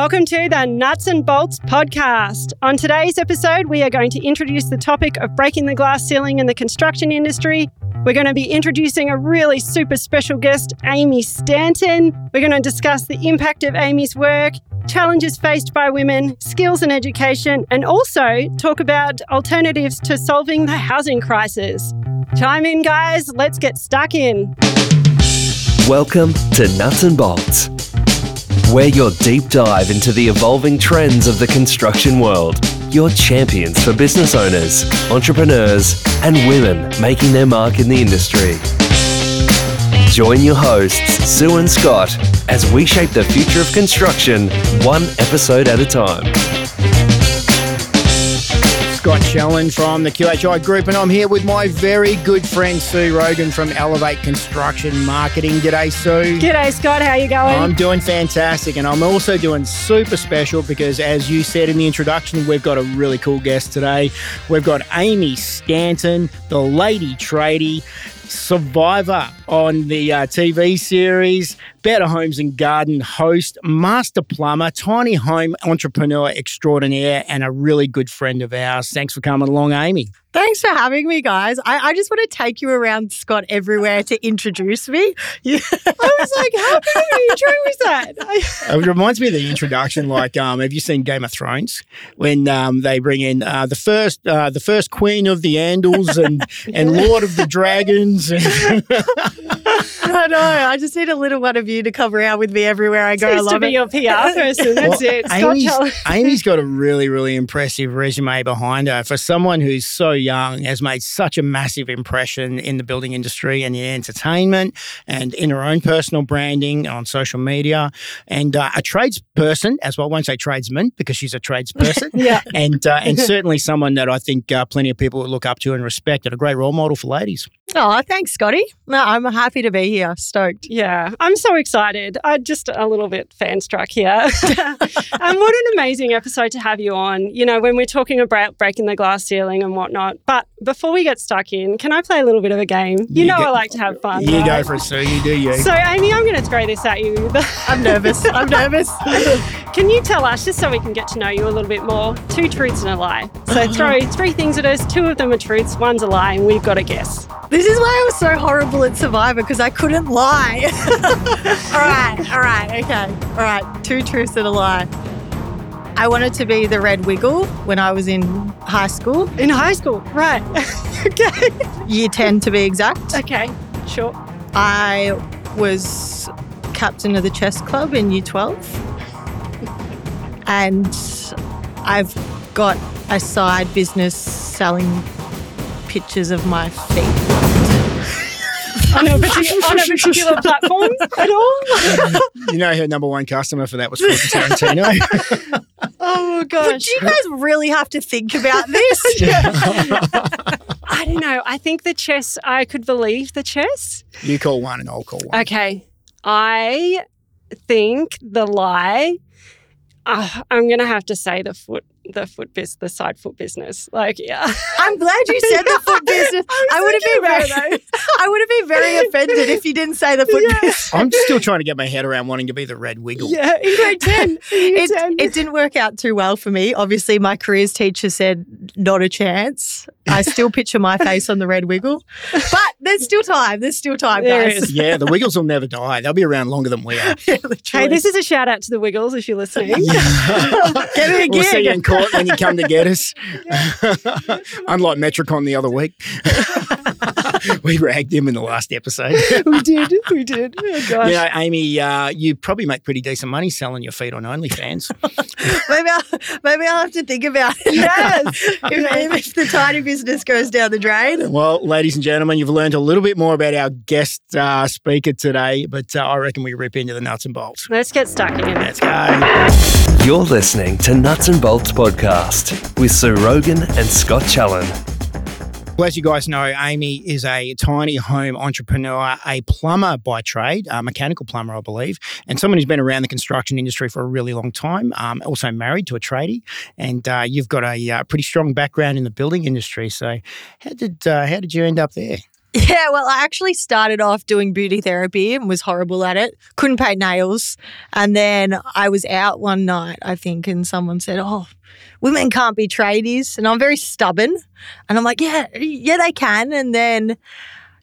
Welcome to the Nuts and Bolts podcast. On today's episode, we are going to introduce the topic of breaking the glass ceiling in the construction industry. We're going to be introducing a really super special guest, Aimee Stanton. We're going to discuss the impact of Aimee's work, challenges faced by women, skills and education, and also talk about alternatives to solving the housing crisis. Chime in, guys. Let's get stuck in. Welcome to Nuts and Bolts, where your deep dive into the evolving trends of the construction world. Your champions for business owners, entrepreneurs, and women making their mark in the industry. Join your hosts, Sue and Scott, as we shape the future of construction one episode at a time. Scott Challen from the QHI Group, and I'm here with my very good friend Sue Rogan from Elevate Construction Marketing. G'day, Sue. G'day, Scott. How you going? I'm doing fantastic, and I'm also doing super special because, as you said in the introduction, we've got a really cool guest today. We've got Aimee Stanton, the lady tradie survivor on the uh, TV series, Better Homes and Garden host, master plumber, tiny home entrepreneur extraordinaire, and a really good friend of ours. Thanks for coming along, Aimee. Thanks for having me, guys. I, I just want to take you around Scott everywhere to introduce me. Yeah. I was like, how can you introduce that? it reminds me of the introduction. Like, um, have you seen Game of Thrones when um, they bring in uh, the first, uh, the first Queen of the Andals and and Lord of the Dragons? I know. I just need a little one of you to come around with me everywhere I go. It's I love to be it. your PR person. That's Well, it. Scott Aimee's, Aimee's got a really, really impressive resume behind her. For someone who's so young, has made such a massive impression in the building industry and in entertainment and in her own personal branding on social media. And uh, a tradesperson as well. I won't say tradesman because she's a tradesperson. Yeah. And, uh, and certainly someone that I think uh, plenty of people would look up to and respect and a great role model for ladies. Oh, thanks, Scotty. No, I'm happy to be here. Stoked. Yeah, I'm so excited. I'm just a little bit fan struck here. and what an amazing episode to have you on. You know, when we're talking about breaking the glass ceiling and whatnot. But before we get stuck in, can I play a little bit of a game? You, You know, go- I like to have fun. You right? go for it, Sue. You do you. So, Aimee, I'm going to throw this at you. I'm nervous. I'm nervous. can you tell us, just so we can get to know you a little bit more, two truths and a lie? So, uh-huh. throw three things at us. Two of them are truths, one's a lie, and we've got to guess. This is why I was so horrible at Survivor because I couldn't lie. All right, all right, okay. All right, two truths and a lie. I wanted to be the Red Wiggle when I was in high school, In high school, right? okay. year 10 to be exact. Okay, sure. I was captain of the chess club in year 12. And I've got a side business selling pictures of my feet. On, a particular, on a particular platform at all? you know her number one customer for that was Quentin Tarantino. oh, But gosh. do you guys really have to think about this? I don't know. I think the chess, I could believe the chess. you call one and I'll call one. Okay. I think the lie, uh, I'm going to have to say the foot, the foot business, the side foot business. Like, yeah. I'm glad you said the foot business. I, would have thinking been very, I would have been very offended if you didn't say the foot Yeah. business. I'm still trying to get my head around wanting to be the red wiggle. Yeah, in grade 10. In grade 10. It, it didn't work out too well for me. Obviously, my careers teacher said not a chance. I still picture my face on the red wiggle, but there's still time. There's still time, There guys. is. Yeah, the Wiggles will never die. They'll be around longer than we are. hey, this is a shout out to the Wiggles if you're listening. Get me a We'll court when you come to get us. Unlike Metricon the other week. we ragged him in the last episode. we did. We did. Oh, gosh. you know, Aimee, uh, you probably make pretty decent money selling your feet on OnlyFans. maybe, I'll, maybe I'll have to think about it. Yes. if, if the tiny business goes down the drain. well, ladies and gentlemen, you've learned a little bit more about our guest uh, speaker today, but uh, I reckon we rip into the nuts and bolts. Let's get stuck in. Let's go. You're listening to Nuts and Bolts Podcast with Sue Rogan and Scott Challen. Well, as you guys know, Aimee is a tiny home entrepreneur, a plumber by trade, a mechanical plumber, I believe, and someone who's been around the construction industry for a really long time. Um, also married to a tradie, and uh, you've got a uh, pretty strong background in the building industry. So, how did uh, how did you end up there? Yeah, well, I actually started off doing beauty therapy and was horrible at it. Couldn't paint nails. And then I was out one night, I think, and someone said, Oh, women can't be tradies. And I'm very stubborn. And I'm like, Yeah, yeah, they can. And then,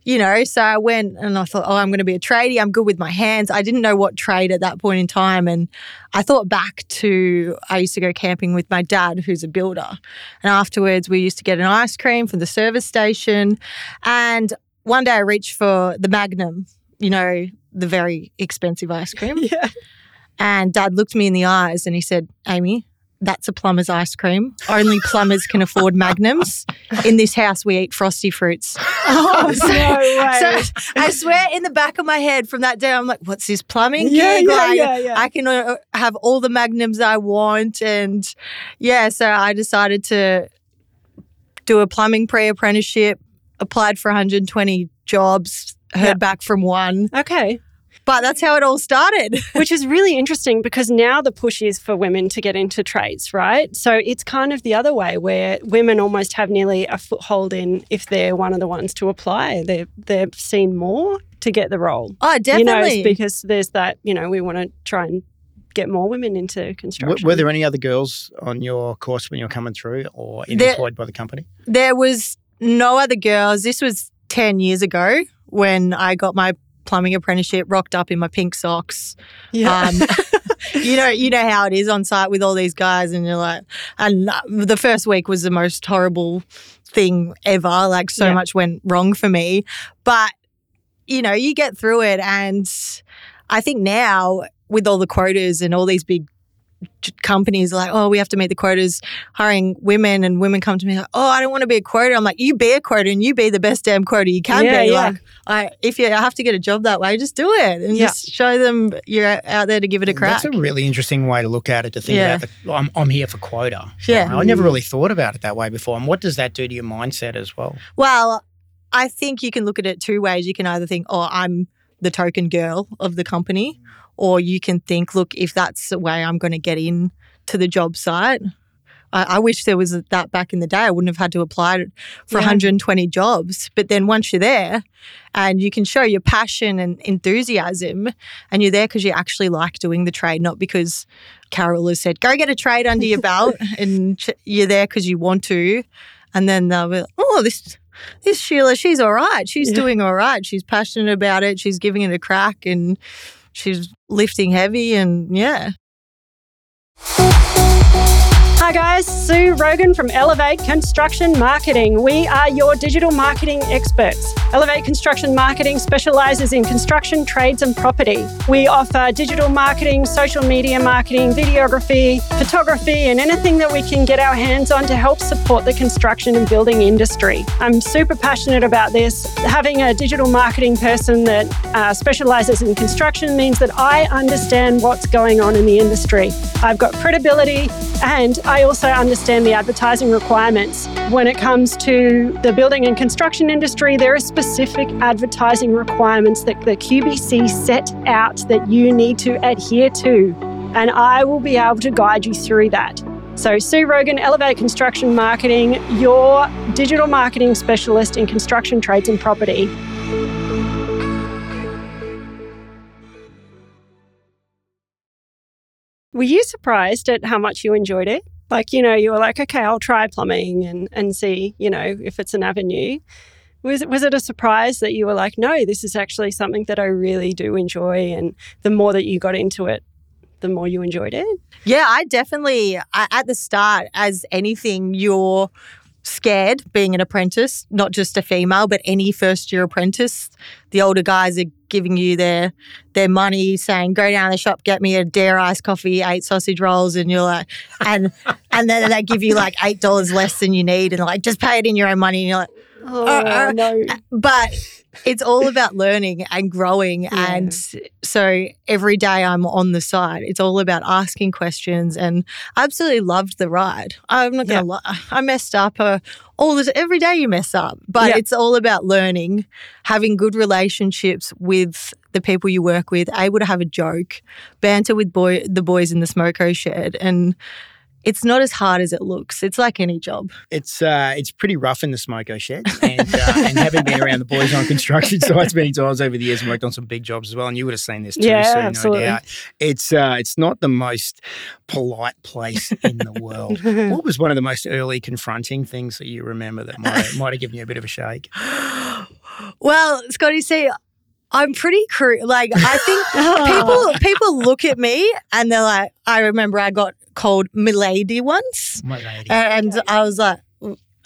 you know, so I went and I thought, Oh, I'm going to be a tradie. I'm good with my hands. I didn't know what trade at that point in time. And I thought back to, I used to go camping with my dad, who's a builder. And afterwards, we used to get an ice cream from the service station. And one day I reached for the Magnum, you know, the very expensive ice cream. Yeah. And dad looked me in the eyes and he said, Aimee, that's a plumber's ice cream. Only plumbers can afford magnums. In this house, we eat frosty fruits. Oh, no way. So I swear in the back of my head from that day, I'm like, what's this plumbing Yeah, gig? yeah, Like, yeah, yeah. I can uh, have all the magnums I want. And yeah, so I decided to do a plumbing pre apprenticeship, applied for 120 jobs, heard Yeah. back from one. okay. But that's how it all started. Which is really interesting because now the push is for women to get into trades, right? So it's kind of the other way where women almost have nearly a foothold in if they're one of the ones to apply. They're they're seen more to get the role. Oh, definitely. You definitely. know, it's because there's that, you know, we want to try and get more women into Were, construction. were there any other girls on your course when you were coming through or There- employed by the company? There was no other girls. This was 10 years ago when I got my plumbing apprenticeship, rocked up in my pink socks. yeah. Um, you know, you know how it is on site with all these guys, and you're like, and uh, the first week was the most horrible thing ever. Like, so Yeah. much went wrong for me, but you know, you get through it, and I think now with all the quotas and all these big j- companies like, oh, we have to meet the quotas, hiring women, and women come to me like, oh, I don't want to be a quota. I'm like, you be a quota and you be the best damn quota you can Yeah, be. yeah. Like, I, if you I have to get a job that way, just do it and Yeah. just show them you're out there to give it a crack. That's a really interesting way to look at it. To think Yeah. about the, I'm, I'm here for quota. Yeah. I never really thought about it that way before. And what does that do to your mindset as well? Well, I think you can look at it two ways. You can either think, oh, I'm the token girl of the company, or you can think, look, if that's the way I'm going to get in to the job site. I, I wish there was that back in the day. I wouldn't have had to apply for Yeah. 120 jobs. But then once you're there and you can show your passion and enthusiasm, and you're there because you actually like doing the trade, not because Carol has said, go get a trade under your belt, and ch- you're there because you want to. And then they'll be, like, oh, this this Sheila, she's all right. She's Yeah. doing all right. She's passionate about it. She's giving it a crack and she's lifting heavy. And yeah. Hi guys, Sue Rogan from Elevate Construction Marketing. We are your digital marketing experts. Elevate Construction Marketing specializes in construction, trades, and property. We offer digital marketing, social media marketing, videography, photography, and anything that we can get our hands on to help support the construction and building industry. I'm super passionate about this. Having a digital marketing person that uh, specializes in construction means that I understand what's going on in the industry. I've got credibility and I also understand the advertising requirements. When it comes to the building and construction industry, there are specific advertising requirements that the QBC set out that you need to adhere to. And I will be able to guide you through that. So, Sue Rogan, Elevate Construction Marketing, your digital marketing specialist in construction, trades, and property. Were you surprised at how much you enjoyed it? Like, you know, you were like, okay, I'll try plumbing and, and see, you know, if it's an avenue. Was it, was it a surprise that you were like, no, this is actually something that I really do enjoy? And the more that you got into it, the more you enjoyed it? Yeah, I definitely, I, at the start, as anything, you're scared being an apprentice, not just a female, but any first year apprentice. The older guys are giving you their their money, saying, "Go down the shop, get me a dare iced coffee, eight sausage rolls," and you're like, and and then they give you like eight dollars less than you need, and like just pay it in your own money, and you're like, Oh, uh, no. but it's all about learning and growing. And so every day I'm on the side, it's all about asking questions. And I absolutely loved the ride. I'm not going to lie. I messed up uh, all this, every day you mess up, but Yeah. it's all about learning, having good relationships with the people you work with, able to have a joke, banter with boy, the boys in the smoko shed. And it's not as hard as it looks. It's like any job. It's uh, it's pretty rough in the smoko sheds, and uh, and having been around the boys on construction sites many times over the years and worked on some big jobs as well, and you would have seen this too. Yeah, so absolutely. no doubt, it's uh, it's not the most polite place in the world. what was one of the most early confronting things that you remember that might might have given you a bit of a shake? Well, Scotty, see, I'm pretty crude. Like, I think people people look at me and they're like, I remember I got called milady once, My lady. and I was like.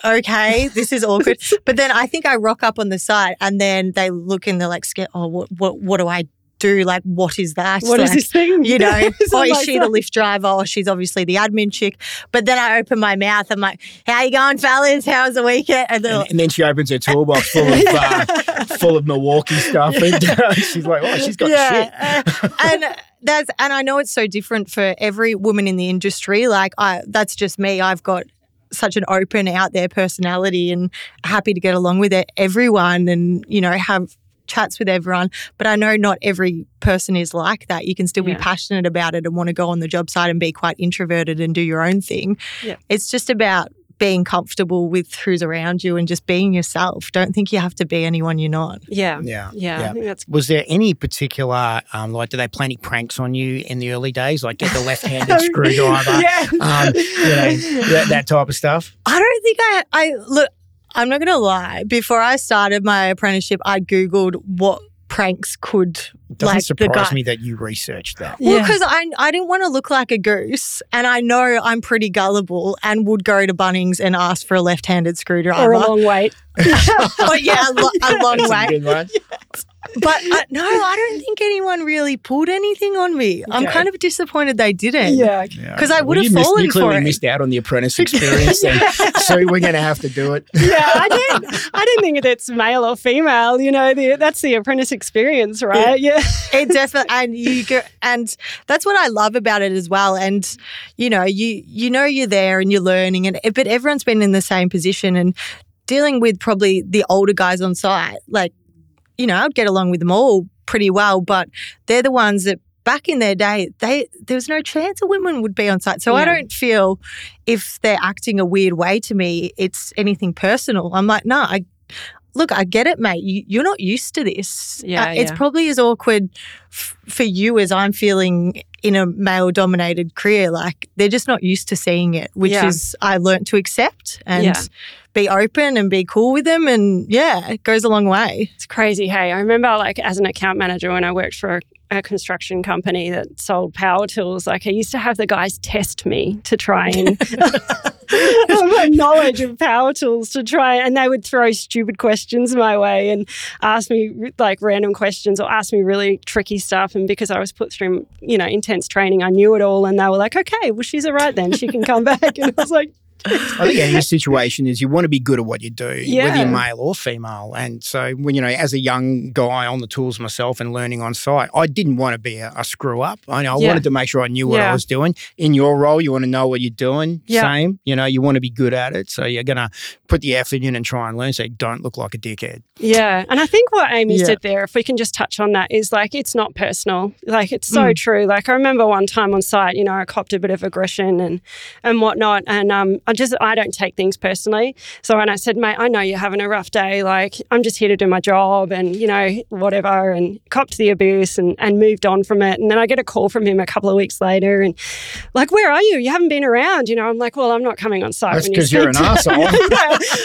Okay, this is awkward. but then I think I rock up on the site, and then they look and they're like, "Scared? Oh, what, what, what do I do? Like, what is that? What is like, this thing? You know, It's or is like she the lift driver? Or she's obviously the admin chick. But then I open my mouth. I'm like, "How you going, fellas? How was the weekend?" And And, and then she opens her toolbox full of uh, full of Milwaukee stuff, and uh, she's like, "Oh, she's got shit." yeah. uh, and that's and I know it's so different for every woman in the industry. Like I, that's just me. I've got such an open, out there personality, and happy to get along with it, everyone, and you know have chats with everyone. But I know not every person is like that. You can still be passionate about it and want to go on the job site and be quite introverted and do your own thing. Yeah. It's just about being comfortable with who's around you and just being yourself. Don't think you have to be anyone you're not. Yeah. Yeah, Yeah. I think that's Was there any particular, um, like, do they play any pranks on you in the early days, like get the left-handed screwdriver, Yeah. um, you know, that, that type of stuff? I don't think I I look I'm not gonna lie. Before I started my apprenticeship, I Googled what pranks could Doesn't like the surprise guy. me that you researched that. Well, Yeah. because I I didn't want to look like a goose, and I know I'm pretty gullible, and would go to Bunnings and ask for a left-handed screwdriver. or a long wait. But yeah, a, lo- a long That's a way. good. But uh, no, I don't think anyone really pulled anything on me. I'm kind of disappointed they didn't. Yeah. Yeah. 'Cause I Well, would've you missed- fallen You clearly for it. missed out on the apprentice experience, then. so we're going to have to do it. yeah, I didn't. I didn't think it's male or female. You know, the, that's the apprentice experience, right? Yeah, it definitely and you go and that's what I love about it as well. And you know, you you know you're there and you're learning, and but everyone's been in the same position and dealing with probably the older guys on site. Like, you know, I'd get along with them all pretty well, but they're the ones that. Back in their day, they there was no chance a woman would be on site. So I don't feel if they're acting a weird way to me, it's anything personal. I'm like, no, I look, I get it, mate. You, you're not used to this. Yeah, Uh, it's yeah. probably as awkward f- for you as I'm feeling in a male dominated career. Like they're just not used to seeing it, which Yeah. is I learned to accept and Yeah. Be open and be cool with them. And yeah, it goes a long way. it's crazy. Hey, I remember like as an account manager when I worked for a, a construction company that sold power tools. Like I used to have the guys test me to try and my knowledge of power tools to try, and they would throw stupid questions my way and ask me like random questions or ask me really tricky stuff. And because I was put through, you know, intense training, I knew it all. And they were like, "Okay, well, she's all right then. She can come back." And I was like, I think any situation is you want to be good at what you do, whether you're male or female. And so, when you know, as a young guy on the tools myself and learning on site, I didn't want to be a, a screw up. I, I Yeah. wanted to make sure I knew what I was doing. In your role, you want to know what you're doing. Yeah. Same, you know, you want to be good at it. So you're gonna put the effort in and try and learn. So you don't look like a dickhead. Yeah. And I think what Aimee Yeah. said there, if we can just touch on that, is like it's not personal. Like it's so Mm. true. Like I remember one time on site, you know, I copped a bit of aggression and and whatnot. And um I just I don't take things personally. So when I said, mate, I know you're having a rough day, like I'm just here to do my job and, you know, whatever, and copped the abuse and, and moved on from it. And then I get a call from him a couple of weeks later and like, where are you? You haven't been around. You know, I'm like, well, I'm not coming on site. That's when you you're an arsehole.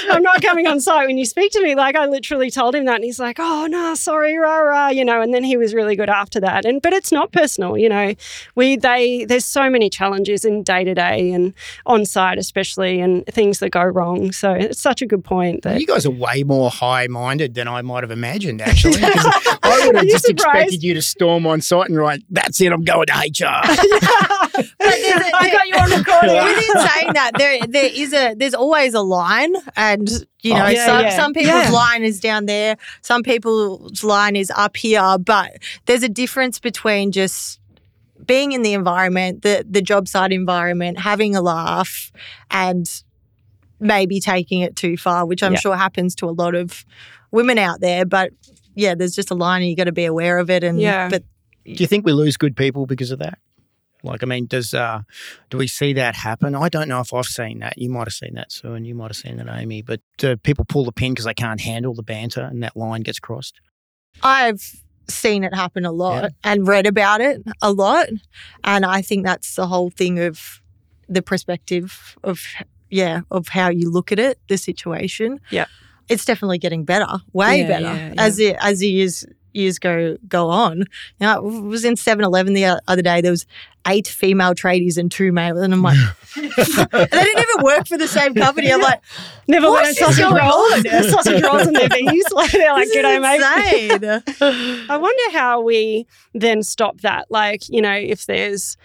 I'm not coming on site when you speak to me. Like I literally told him that, and he's like, "Oh no, sorry, rah rah," you know. And then he was really good after that. And but it's not personal, you know. We they there's so many challenges in day to day and on site especially, and things that go wrong. So it's such a good point that You guys are way more high minded than I might have imagined, actually. I would Are have you just surprised? expected you to storm on site and write, that's it, I'm going to HR. I got you on recording. Within saying that, there there is a there's always a line, and you oh, know Oh, yeah, some yeah. some people's Yeah. line is down there, some people's line is up here, but there's a difference between just being in the environment, the the job site environment, having a laugh, and maybe taking it too far, which I'm Yeah. sure happens to a lot of women out there. But yeah, there's just a line, and you got to be aware of it. And Yeah. but Do you think we lose good people because of that? Like, I mean, does uh, do we see that happen? I don't know if I've seen that. You might have seen that, Sue, and you might have seen that, Aimee. But do people pull the pin because they can't handle the banter and that line gets crossed? I've seen it happen a lot Yeah. and read about it a lot. And I think that's the whole thing of the perspective of, yeah, of how you look at it, the situation. Yeah. It's definitely getting better, way Yeah, better yeah, as the as the years years go go on. You know, I was in 7-Eleven the other day. There was eight female tradies and two male, and I'm like, and they didn't even work for the same company. I'm like, Never What went is sausage going rolls. on? sausage rolls and their bees. Like, they're like, this g'day, mate. I wonder how we then stop that. Like, you know, if there's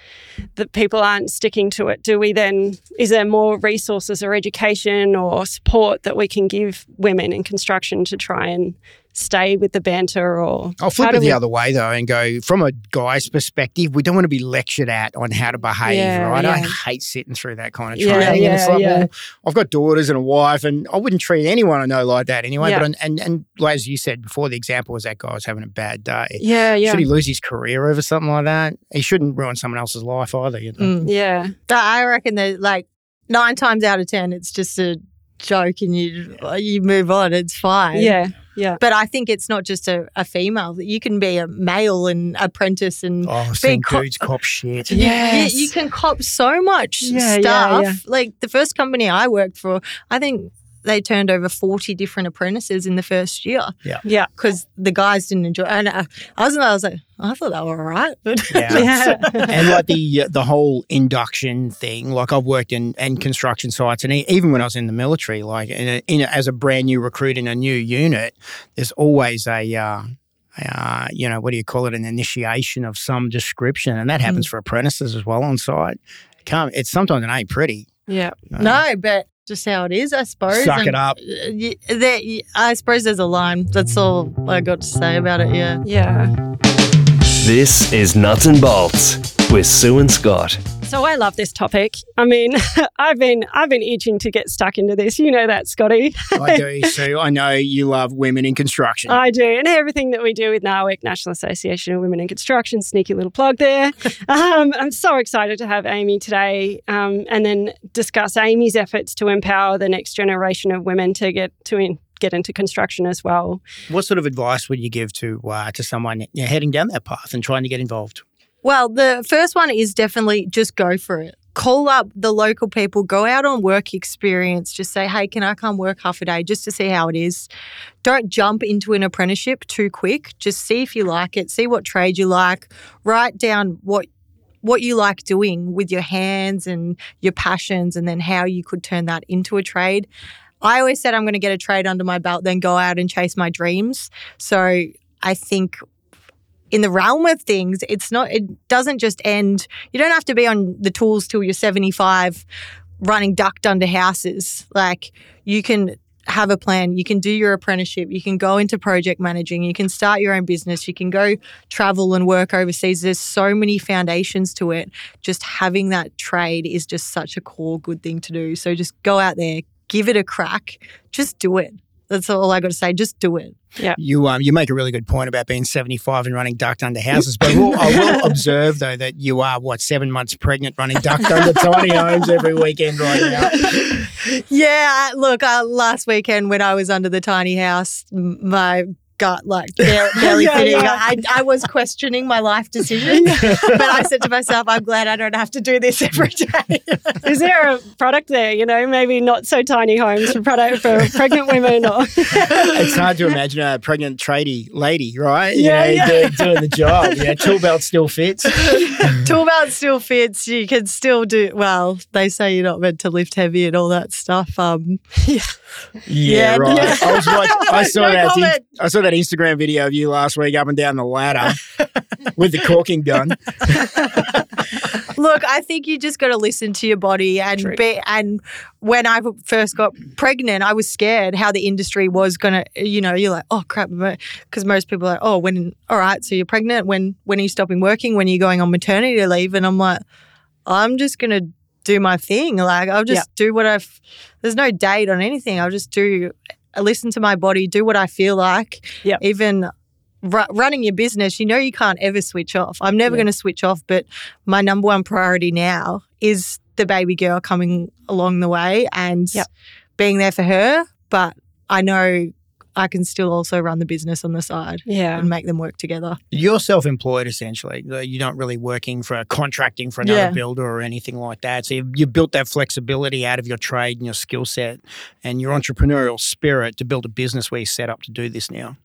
that people aren't sticking to it, do we then, is there more resources or education or support that we can give women in construction to try and stay with the banter or I'll flip it the we- other way though and go from a guy's perspective, we don't want to be lectured at on how to behave, Yeah, right? I hate sitting through that kind of Yeah, training. it's yeah, like, yeah. well, I've got daughters and a wife, and I wouldn't treat anyone I know like that anyway. Yeah. But and and as you said before, the example was that guy was having a bad day. Yeah, yeah. Should he lose his career over something like that? He shouldn't ruin someone else's life either. You know? Mm. yeah. But I reckon that like nine times out of ten, it's just a joke, and you you move on. It's fine. Yeah. Yeah. But I think it's not just a, a female. You can be a male and apprentice, and Oh, I've co- dudes cop shit. Yeah. You, you can cop so much Yeah, yeah, stuff. yeah. Like the first company I worked for, I think they turned over forty different apprentices in the first year Yeah. Yeah. because the guys didn't enjoy. And I, I was, I was like, I thought they were all right, but Yeah. Yeah. and like the uh, the whole induction thing, like I've worked in and construction sites, and e- even when I was in the military, like in a, in a, as a brand new recruit in a new unit, there's always a uh, uh, you know what do you call it, an initiation of some description, and that happens for apprentices as well on site. Come, it's sometimes it ain't pretty. Yeah. No, but just how it is, I suppose. Suck it up. y- there, y- I suppose there's a line. That's all I got to say about it. Yeah. Yeah. This is Nuts and Bolts with Sue and Scott. So I love this topic. I mean, I've been I've been itching to get stuck into this. You know that, Scotty. I do, Sue. I know you love women in construction. I do. And everything that we do with NAWIC, National Association of Women in Construction, sneaky little plug there. Um, I'm so excited to have Aimee today um, and then discuss Aimee's efforts to empower the next generation of women to get to in, get into construction as well. what sort of advice would you give to uh, to someone you know, heading down that path and trying to get involved? Well, the first one is definitely just go for it. Call up the local people, go out on work experience, just say, hey, can I come work half a day just to see how it is? Don't jump into an apprenticeship too quick. Just see if you like it, see what trade you like, write down what what you like doing with your hands and your passions and then how you could turn that into a trade. I always said I'm going to get a trade under my belt, then go out and chase my dreams. So I think in the realm of things, it's not, it doesn't just end, you don't have to be on the tools till you're 75 running duct under houses. Like you can have a plan, you can do your apprenticeship, you can go into project managing, you can start your own business, you can go travel and work overseas. There's so many foundations to it. Just having that trade is just such a core good thing to do. So just go out there, give it a crack, just do it. That's all I got to say. Just do it. Yeah. You um you make a really good point about being seventy five and running duct under houses, but I will, I will observe though that you are what seven months pregnant running duct under tiny homes every weekend right now. Yeah, look, uh, last weekend when I was under the tiny house, my gut like barely, barely Yeah, fitting. yeah. I, I was questioning my life decision, but I said to myself, I'm glad I don't have to do this every day. Is there a product there? You know, maybe not so tiny homes for product for pregnant women or It's hard to imagine a pregnant tradie lady, right? You Yeah, know, yeah. Doing, doing the job. Yeah, tool belt still fits. Tool belt still fits. You can still do well. They say you're not meant to lift heavy and all that stuff. Um, Yeah, Yeah, right. yeah. I was watching, I saw No that. comment. I saw that Instagram video of you last week up and down the ladder with the caulking gun. Look, I think you just got to listen to your body and True. be. And when I first got pregnant, I was scared how the industry was gonna. You know, you're like, oh crap, because most people are like, oh, when all right, so you're pregnant. When when are you stopping working? When are you going on maternity leave? And I'm like, I'm just gonna do my thing. Like I'll just do what I've. There's no date on anything. I'll just do. Listen to my body, do what I feel like. Yep. Even ru- running your business, you know you can't ever switch off. I'm never Yeah. going to switch off, but my number one priority now is the baby girl coming along the way and Yep. being there for her. But I know I can still also run the business on the side Yeah. and make them work together. You're self-employed essentially. Uh, You're not really working for contracting for another Yeah. builder or anything like that. So you, you built that flexibility out of your trade and your skill set and your entrepreneurial spirit to build a business where you're set up to do this now.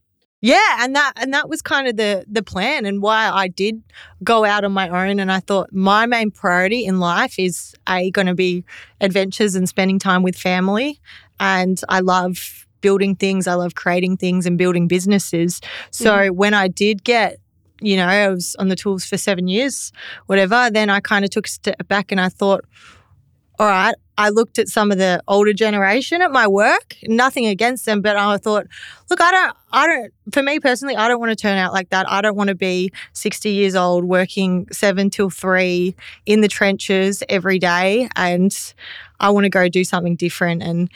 Yeah, and that and that was kind of the the plan and why I did go out on my own and I thought my main priority in life is a going to be adventures and spending time with family and I love building things, I love creating things and building businesses. So mm-hmm. when I did get you know, I was on the tools for 7 years, whatever, then I kind of took a step back and I thought all right, I looked at some of the older generation at my work. Nothing against them, but I thought, look, I don't, I don't. For me personally, I don't want to turn out like that. I don't want to be sixty years old working seven till three in the trenches every day, and I want to go do something different. And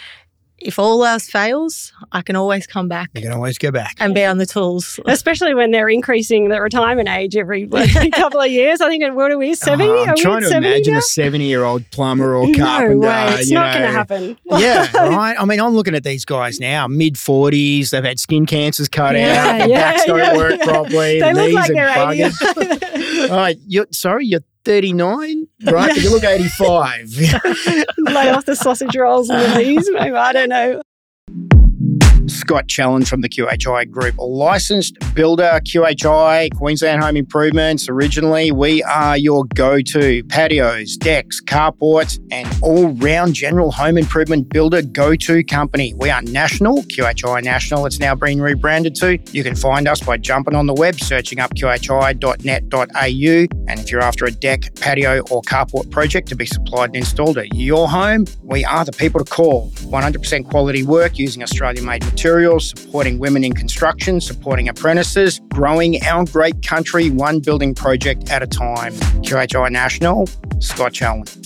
if all else fails, I can always come back You can always go back. and be on the tools. Especially when they're increasing the retirement age every couple of years. I think, it- what are we, uh-huh. 70? Oh, are I'm we trying at to 70 imagine now? a 70 year old plumber or carpenter. No way. It's you not going to happen. yeah, right. I mean, I'm looking at these guys now, mid 40s. They've had skin cancers cut Yeah, out. Their yeah, backs don't yeah. work properly. They the look knees like they're 80. All right, you're sorry, you're 39, right? You look 85. Lay off the sausage rolls and the knees, maybe. I don't know. Scott Challen from the QHI Group, a licensed builder, QHI, Queensland Home Improvements. Originally, we are your go to patios, decks, carports, and all round general home improvement builder go to company. We are national, QHI National, it's now been rebranded to. You can find us by jumping on the web, searching up qhi.net.au. And if you're after a deck, patio, or carport project to be supplied and installed at your home, we are the people to call. 100% quality work using Australian made materials, supporting women in construction, supporting apprentices, growing our great country one building project at a time. QHI National, Scott Challen.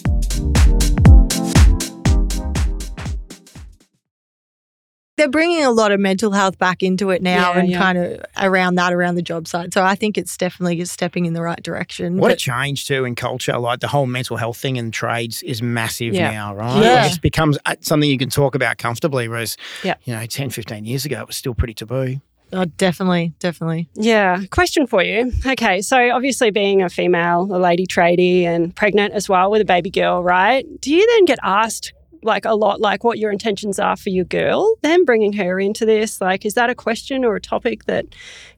They're bringing a lot of mental health back into it now Yeah, and yeah. kind of around that, around the job site. So I think it's definitely stepping in the right direction. What a change too in culture. Like the whole mental health thing in trades is massive Yeah. now, right? Yeah. It becomes uh, something you can talk about comfortably, whereas, Yeah. you know, 10, 15 years ago, it was still pretty taboo. Oh, definitely, definitely. Yeah. Question for you. Okay. So, obviously, being a female, a lady tradie, and pregnant as well with a baby girl, right? Do you then get asked like a lot, like what your intentions are for your girl, then bringing her into this? Like, is that a question or a topic that,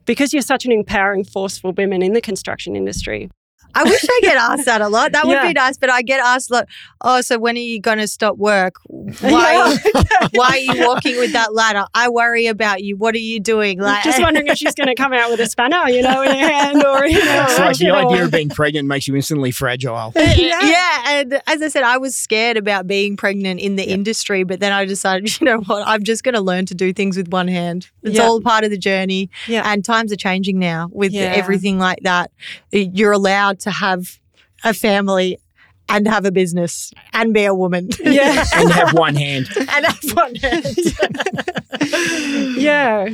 because you're such an empowering force for women in the construction industry? I wish I get asked that a lot. That would Yeah. be nice, but I get asked a lot. Oh, so when are you going to stop work? Why? why are you walking with that ladder? I worry about you. What are you doing? Like, Just wondering if she's going to come out with a spanner, you know, in her hand or, It's like the idea of being pregnant makes you instantly fragile. yeah. and as I said, I was scared about being pregnant in the industry, but then I decided, you know what, I'm just going to learn to do things with one hand. It's Yeah. all part of the journey, Yeah. and times are changing now with Yeah. everything like that. You're allowed to have a family and have a business and be a woman. Yeah. and have one hand. and have one hand. yeah.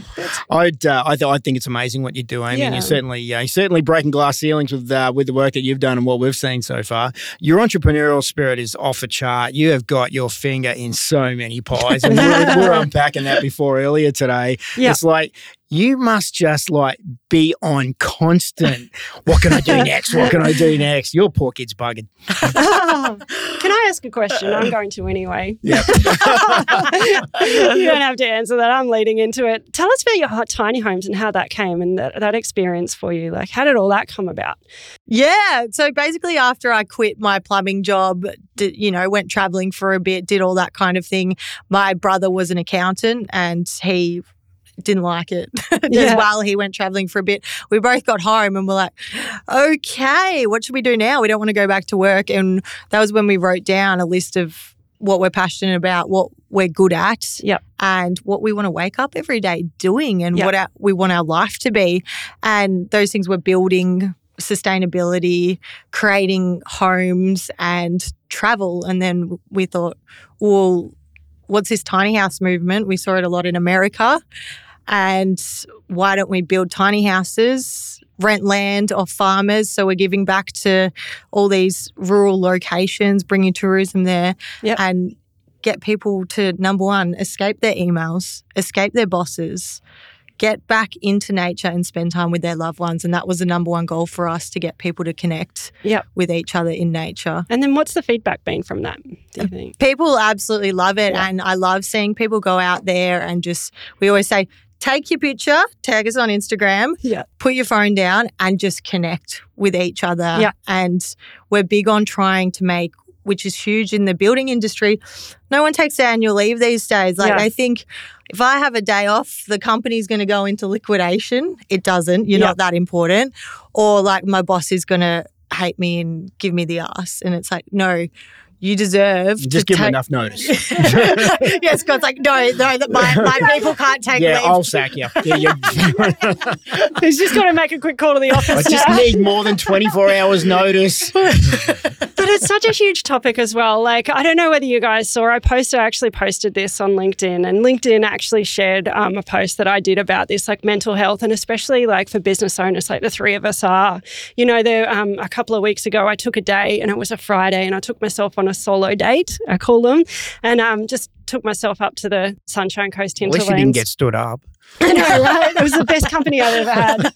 I'd, uh, I, th- I think it's amazing what you're doing, Yeah. and you're certainly, uh, you're certainly breaking glass ceilings with uh, with the work that you've done and what we've seen so far. Your entrepreneurial spirit is off the chart. You have got your finger in so many pies, and we're, we're unpacking that before earlier today. Yeah. It's like you must just like be on constant. What can I do next? What can I do next? Your poor kid's buggered. Can I ask a question? I'm going to anyway. Yep. you don't have to answer that. I'm leading into it. Tell us about your hot tiny homes and how that came and that, that experience for you. Like, how did all that come about? Yeah. So basically, after I quit my plumbing job, did, you know, went traveling for a bit, did all that kind of thing. My brother was an accountant and he didn't like it Yeah. as well. He went traveling for a bit. We both got home and we're like, okay, what should we do now? We don't want to go back to work. And that was when we wrote down a list of what we're passionate about, what we're good at, Yep. and what we want to wake up every day doing and Yep. what our, we want our life to be. And those things were building sustainability, creating homes and travel. And then we thought, well, what's this tiny house movement? We saw it a lot in America. And why don't we build tiny houses, rent land off farmers? So we're giving back to all these rural locations, bringing tourism there, Yep. and get people to number one, escape their emails, escape their bosses, get back into nature and spend time with their loved ones. And that was the number one goal for us to get people to connect Yep. with each other in nature. And then what's the feedback been from that? Do you uh, think? People absolutely love it. Yeah. And I love seeing people go out there and just, we always say, take your picture, tag us on Instagram, Yeah. put your phone down and just connect with each other. Yeah. And we're big on trying to make, which is huge in the building industry. No one takes annual leave these days. Like Yeah. they think if I have a day off, the company's going to go into liquidation. It doesn't. You're Yeah. not that important. Or like my boss is going to hate me and give me the ass. And it's like, no, you deserve Just to give them enough notice. yes, God's like, no, no, that my, my people can't take yeah, leave. I'll sack you. Yeah, you He's just got to make a quick call to the office. I just now. need more than 24 hours notice. But it's such a huge topic as well. Like, I don't know whether you guys saw, I posted, I actually posted this on LinkedIn, and LinkedIn actually shared um, a post that I did about this, like mental health, and especially like for business owners, like the three of us are. You know, there um, a couple of weeks ago, I took a day, and it was a Friday, and I took myself on a solo date, I call them, and um, just took myself up to the Sunshine Coast At hinterlands. least you didn't get stood up. I know, right? It was the best company I've ever had.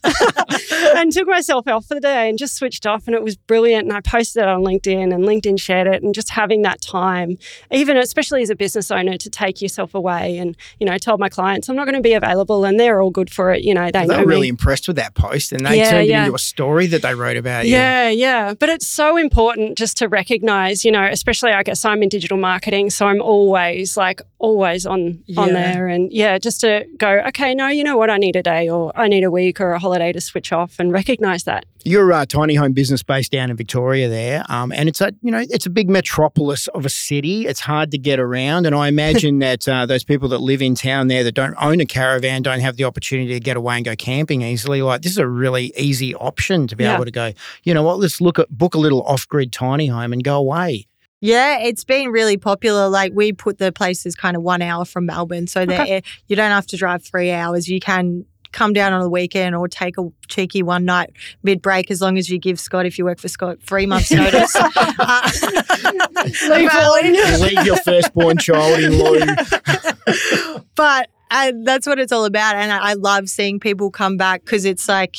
and took myself off for the day and just switched off, and it was brilliant. And I posted it on LinkedIn, and LinkedIn shared it. And just having that time, even especially as a business owner, to take yourself away. And you know, told my clients I'm not going to be available, and they're all good for it. You know, they were really me. impressed with that post and they Yeah, turned yeah. it into a story that they wrote about you. Yeah, yeah. But it's so important just to recognize, you know, especially I guess I'm in digital marketing, so I'm always like always on on there and yeah, just to go, okay, no, you know what, I need a day or I need a week or a holiday to switch off and recognize that. You're a tiny home business based down in Victoria there, um, and it's a you know it's a big metropolis of a city. It's hard to get around, and I imagine that uh, those people that live in town there that don't own a caravan don't have the opportunity to get away and go camping easily. Like this is a really easy option to be Yeah. able to go. You know what? Let's look at book a little off grid tiny home and go away. Yeah, it's been really popular. Like we put the places kind of one hour from Melbourne, so that you don't have to drive three hours. You can come down on the weekend or take a cheeky one night mid break as long as you give Scott, if you work for Scott, three months notice. Uh, Leave your firstborn child in Lou. but uh, that's what it's all about. And I I love seeing people come back because it's like,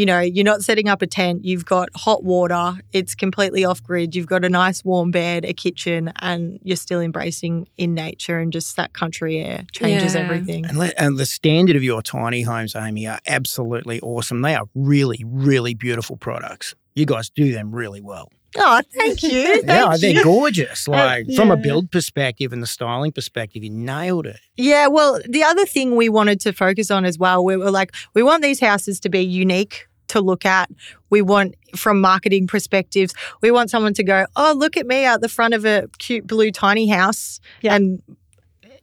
you know, you're not setting up a tent, you've got hot water, it's completely off grid, you've got a nice warm bed, a kitchen, and you're still embracing in nature and just that country air changes Yeah. everything. And, le- and the standard of your tiny homes, Aimee, are absolutely awesome. They are really, really beautiful products. You guys do them really well. Oh, thank you. Thank yeah, they're gorgeous. Uh, like from a build perspective and the styling perspective, you nailed it. Yeah, well, the other thing we wanted to focus on as well, we were like, we want these houses to be unique to look at. We want, from marketing perspectives, we want someone to go, oh, look at me out the front of a cute blue tiny house and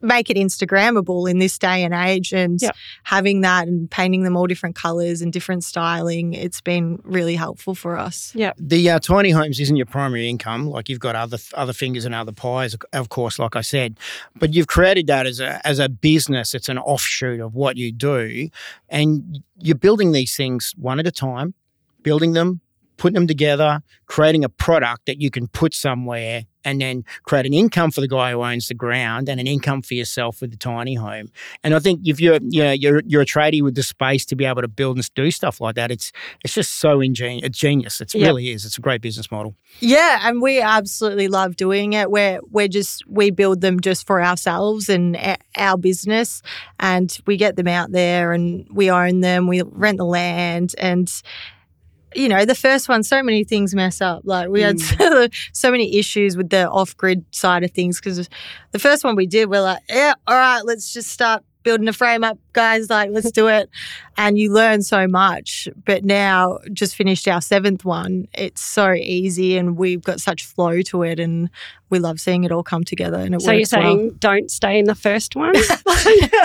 make it Instagrammable in this day and age. And Yeah. having that and painting them all different colors and different styling, it's been really helpful for us. The uh, tiny homes isn't your primary income. Like you've got other other fingers and other pies, of course, like I said. But you've created that as a as a business. It's an offshoot of what you do, and you're building these things one at a time, building them, putting them together, creating a product that you can put somewhere, and then create an income for the guy who owns the ground and an income for yourself with the tiny home. And I think if you're you know, you're you're a tradie with the space to be able to build and do stuff like that, it's it's just so ingenious. It's genius. It Yeah. really is. It's a great business model. Yeah, and we absolutely love doing it. We're we're just we build them just for ourselves and our business, and we get them out there and we own them. We rent the land, and you know the first one, so many things mess up. Like we had hmm. so many issues with the off grid side of things because the first one we did, we're like, yeah, all right, let's just start building a frame up, guys. Like let's do it, and you learn so much. But now, just finished our seventh one. It's so easy, and we've got such flow to it, and we love seeing it all come together. And it So you're works well. saying don't stay in the first one?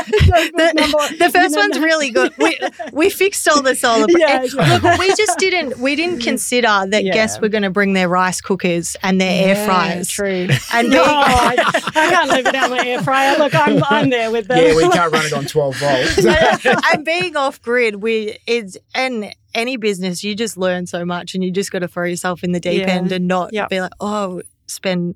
the, the first one's really good. We, we fixed all the solar. Yeah, and yeah. Look, we just didn't. We didn't consider that Yeah. guests were going to bring their rice cookers and their air fryers. True. And No, I, I can't live without my air fryer. Look, I'm, I'm there with them. Yeah, we can't run it on 12 volts. and being off grid, we is and any business, you just learn so much, and you just got to throw yourself in the deep Yeah. end and not Yep. be like, oh, spend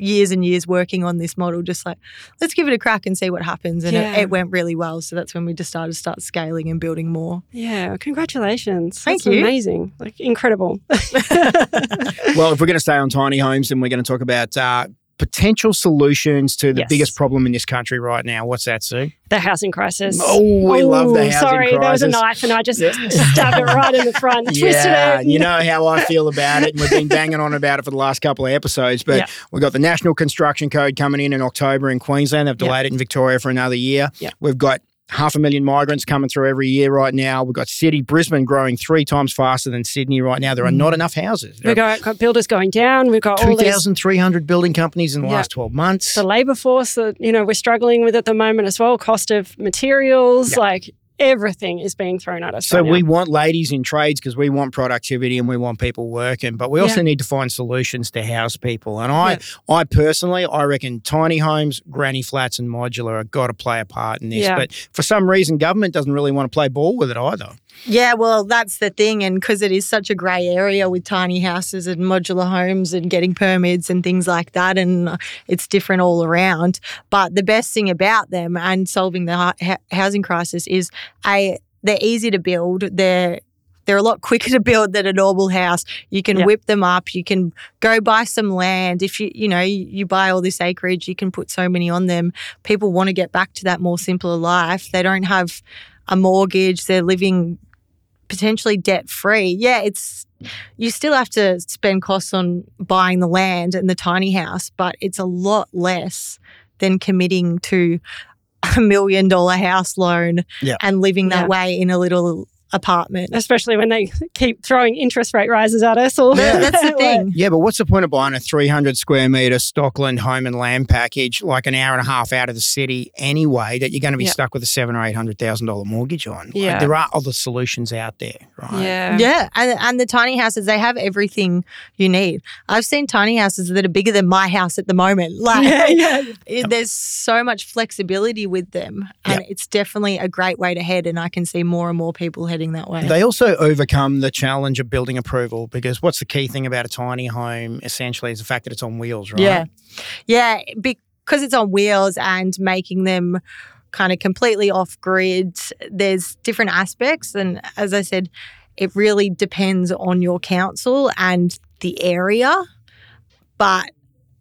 years and years working on this model. Just like let's give it a crack and see what happens. And Yeah. it, it went really well. So that's when we decided to start scaling and building more. Yeah, congratulations. Thank That's you. Amazing. Like incredible. well, if we're going to stay on tiny homes, then we're going to talk about uh, potential solutions to the Yes. biggest problem in this country right now. What's that, Sue? the housing crisis. Oh, we love the Ooh, housing Sorry, there was a knife and I just stabbed it right in the front. Twisted Yeah, it. you know how I feel about it, and we've been banging on about it for the last couple of episodes. But Yeah. we've got the National Construction Code coming in in October in Queensland. They've Yeah. delayed it in Victoria for another year. We've got half a million migrants coming through every year right now. We've got city Brisbane growing three times faster than Sydney right now. There are mm. not enough houses. There We've got, got builders going down. We've got are all these 2,300 building companies in the Yeah. last 12 months. the labour force that you know we're struggling with at the moment as well. Cost of materials, Yeah. like everything is being thrown at us. So right we want ladies in trades because we want productivity and we want people working, but we also Yeah. need to find solutions to house people. And I, I personally, I reckon tiny homes, granny flats, and modular have got to play a part in this. Yeah. But for some reason, government doesn't really want to play ball with it either. Yeah, well, that's the thing. And because it is such a grey area with tiny houses and modular homes and getting permits and things like that, and uh, it's different all around. But the best thing about them and solving the ha- housing crisis is a they're easy to build. They're they're a lot quicker to build than a normal house. You can Yeah. whip them up. You can go buy some land. If you you know you, you buy all this acreage, you can put so many on them. People want to get back to that more simpler life. They don't have a mortgage. They're living potentially debt free. Yeah, it's you still have to spend costs on buying the land and the tiny house, but it's a lot less than committing to a million dollar house loan Yeah. and living that Yeah. way in a little apartment. especially when they keep throwing interest rate rises at us. Or That- That's the Like, thing. Yeah, but what's the point of buying a 300 square meter Stockland home and land package like an hour and a half out of the city anyway that you're going to be Yeah. stuck with a seven or eight hundred thousand dollar mortgage on? Like, Yeah. there are other solutions out there, right? Yeah. Yeah, and and the tiny houses they have everything you need. I've seen tiny houses that are bigger than my house at the moment. Like Yeah, yeah. it- there's so much flexibility with them, and it's definitely a great way to head. And I can see more and more people heading that way. They also overcome the challenge of building approval because what's the key thing about a tiny home essentially is the fact that it's on wheels, right? Yeah, yeah, because it's on wheels and making them kind of completely off grid. There's different aspects, and as I said, it really depends on your council and the area. But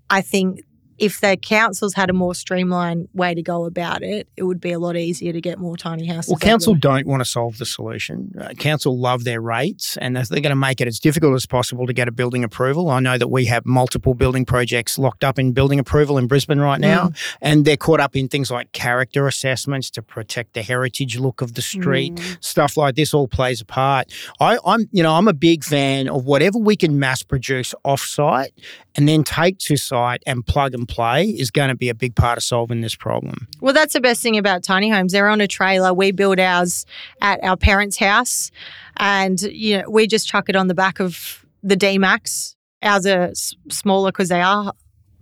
I think if the councils had a more streamlined way to go about it, it would be a lot easier to get more tiny houses. Well, council don't want to solve the solution. Uh, council love their rates, and they're going to make it as difficult as possible to get a building approval. I know that we have multiple building projects locked up in building approval in Brisbane right now, and they're caught up in things like character assessments to protect the heritage look of the street. Stuff like this all plays a part. I, I'm, you know, I'm a big fan of whatever we can mass produce off-site and then take to site and plug and play is going to be a big part of solving this problem. Well, that's the best thing about tiny homes. They're on a trailer. We build ours at our parents' house, and you know we just chuck it on the back of the D Max. Ours are smaller because they are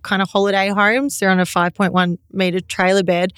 kind of holiday homes. They're on a 5.1 meter trailer bed,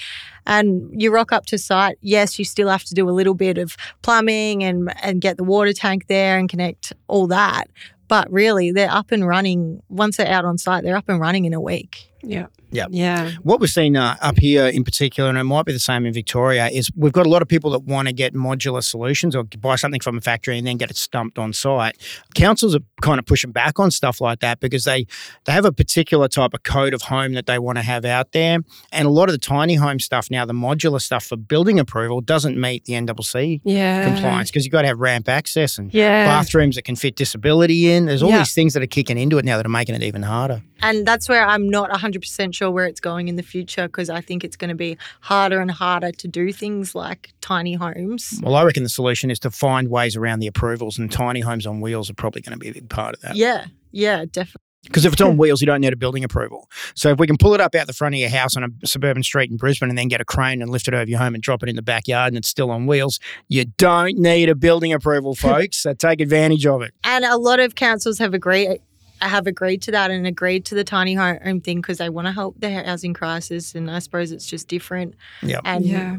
and you rock up to site. Yes, you still have to do a little bit of plumbing and and get the water tank there and connect all that. But really, they're up and running. Once they're out on site, they're up and running in a week. Yeah. Yep. Yeah. What we've seen uh, up here in particular, and it might be the same in Victoria, is we've got a lot of people that want to get modular solutions or buy something from a factory and then get it stumped on site. Councils are kind of pushing back on stuff like that because they they have a particular type of code of home that they want to have out there, and a lot of the tiny home stuff now, the modular stuff for building approval, doesn't meet the NCC Yeah. compliance because you've got to have ramp access and Yeah. bathrooms that can fit disability in. There's all Yeah. these things that are kicking into it now that are making it even harder. And that's where I'm not 100% sure where it's going in the future because I think it's going to be harder and harder to do things like tiny homes. Well, I reckon the solution is to find ways around the approvals, and tiny homes on wheels are probably going to be a big part of that. Yeah, yeah, definitely. Because if it's on wheels, you don't need a building approval. So if we can pull it up out the front of your house on a suburban street in Brisbane and then get a crane and lift it over your home and drop it in the backyard and it's still on wheels, you don't need a building approval, folks. so take advantage of it. And a lot of councils have agreed have agreed to that and agreed to the tiny home thing because they want to help the housing crisis. And I suppose it's just different. Yep. And Yeah.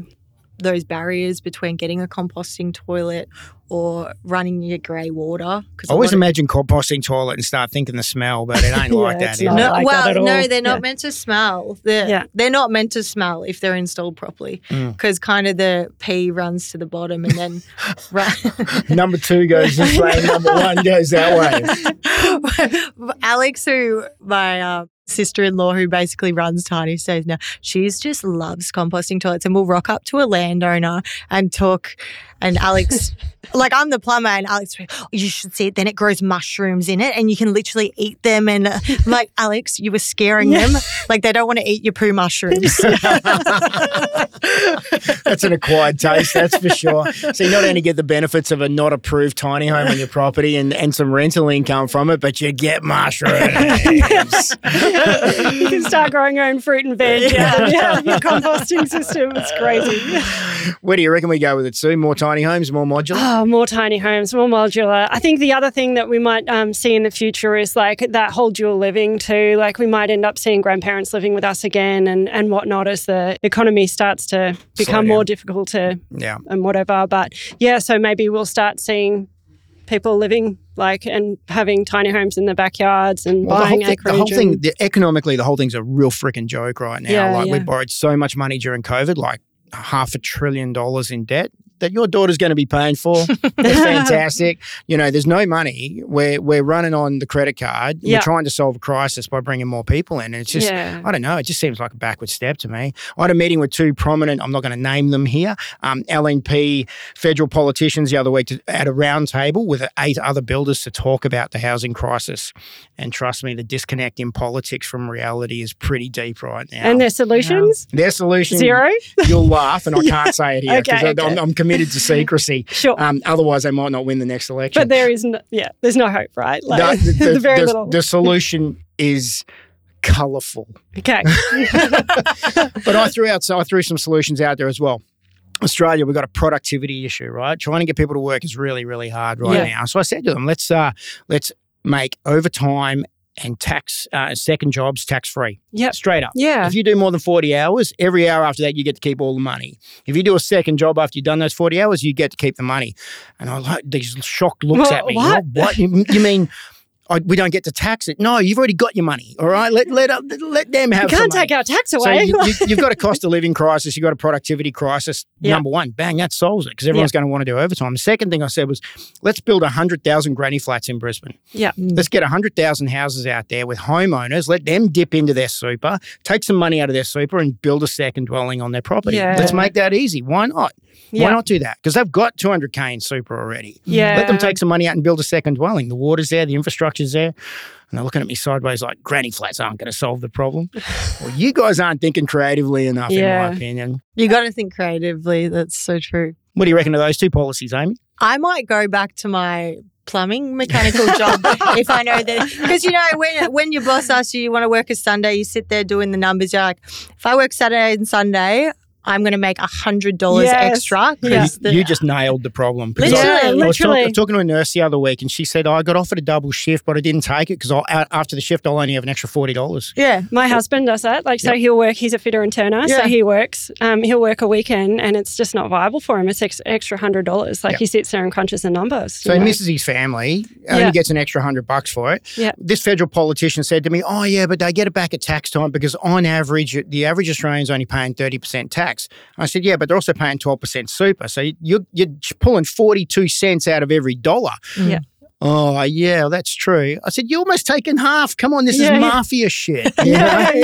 Those barriers between getting a composting toilet or running your grey water. 'cause I a always lot of- imagine composting toilet and start thinking the smell, but it ain't Yeah, like that. it's is not it? No, like well, at all. no, they're not Yeah. meant to smell. They're, Yeah. they're not meant to smell if they're installed properly Mm. because kind of the pee runs to the bottom and then ra- Number two goes this way, number one goes that way. Alex, who my uh, sister-in-law, who basically runs Tiny Stays now, she's just loves composting toilets, and we'll rock up to a landowner and talk. And Alex, like I'm the plumber, and Alex, "Oh, you should see it. Then it grows mushrooms in it, and you can literally eat them. And uh, like Alex, you were scaring them. Like they don't want to eat your poo mushrooms. That's an acquired taste, that's for sure. So you not only get the benefits of a not approved tiny home on your property and, and some rental income from it, but you get mushrooms. you can start growing your own fruit and veg. Yeah, yeah, your composting system. It's crazy. Where do you reckon we go with it, Sue? More tiny homes, more modular? Oh, more tiny homes, more modular. I think the other thing that we might um, see in the future is like that whole dual living too. Like we might end up seeing grandparents living with us again and, and whatnot as the economy starts to become more difficult to Yeah. and whatever. But yeah, so maybe we'll start seeing people living like and having tiny homes in their backyards and Well, the buying whole, thi- acreage. the whole thing, the, economically, the whole thing's a real freaking joke right now. Yeah, like we borrowed so much money during COVID, like half a trillion dollars in debt that your daughter's going to be paying for. That's fantastic. You know, there's no money. We're we're running on the credit card. Yeah. We're trying to solve a crisis by bringing more people in. And it's just, Yeah. I don't know. It just seems like a backward step to me. I had a meeting with two prominent. I'm not going to name them here. Um, LNP federal politicians the other week to, at a round table with eight other builders to talk about the housing crisis. And trust me, the disconnect in politics from reality is pretty deep right now. and their solutions? their solution Zero? You'll laugh, and I can't say it here because Okay, okay. I'm, I'm committed to secrecy. Sure. Um, otherwise, they might not win the next election. but there is no, yeah, there's no hope, right? Like the, the- the very the- little. the solution is colourful. okay. But I threw out, so I threw some solutions out there as well. Australia, we've got a productivity issue, right? Trying to get people to work is really, really hard right Yeah. now. So I said to them, let's uh, let's make overtime and tax uh, second jobs tax free. Yeah, Straight up. Yeah. If you do more than 40 hours, every hour after that, you get to keep all the money. If you do a second job after you've done those 40 hours, you get to keep the money. And I like these shocked looks Well, at me. what? What? You, you mean I, we don't get to tax it? No, you've already got your money. All right. Let, let, uh, let them have You can't money. take our tax So away. you, have got a cost of living crisis. You've got a productivity crisis. Yeah. Number one, bang, that solves it because everyone's going to want to do overtime. The second thing I said was, let's build 100,000 granny flats in Brisbane. yeah. Mm. Let's get 100,000 houses out there with homeowners. Let them dip into their super, take some money out of their super and build a second dwelling on their property. Yeah. Let's make that easy. Why not? Yeah. Why not do that? Because they've got 200K in super already. Yeah. Let them take some money out and build a second dwelling. The water's there, the infrastructure's there. And they're looking at me sideways like, granny flats aren't going to solve the problem. well, you guys aren't thinking creatively enough, Yeah. in my opinion. you got to think creatively. That's so true. What do you reckon of those two policies, Aimee? I might go back to my plumbing mechanical job if I know that because you know when when your boss asks you you want to work a Sunday, you sit there doing the numbers. You're like, if I work Saturday and Sunday, I'm going to make a hundred dollars Yes. extra. 'cause Yeah. the- you just nailed the problem. Because Literally. I, I was talk- Literally. talking to a nurse the other week, and she said, I got offered a double shift, but I didn't take it because after the shift, I'll only have an extra $40. yeah. My husband does that. Like, so he'll work. He's a fitter and turner, so he works. Um, he'll work a weekend, and it's just not viable for him. It's ex- extra hundred dollars. Like Yeah. he sits there and crunches the numbers. So you he know? misses his family, only Yeah. gets an extra hundred bucks for it. Yeah. This federal politician said to me, "Oh yeah, but they get it back at tax time because on average, the average Australian's only paying thirty percent tax." I said, "Yeah, but they're also paying twelve percent super, so you're you're pulling forty two cents out of every dollar." Yeah. Oh yeah, that's true. I said, "You're almost taking half. Come on, this Yeah, is yeah. mafia shit." you yeah, know?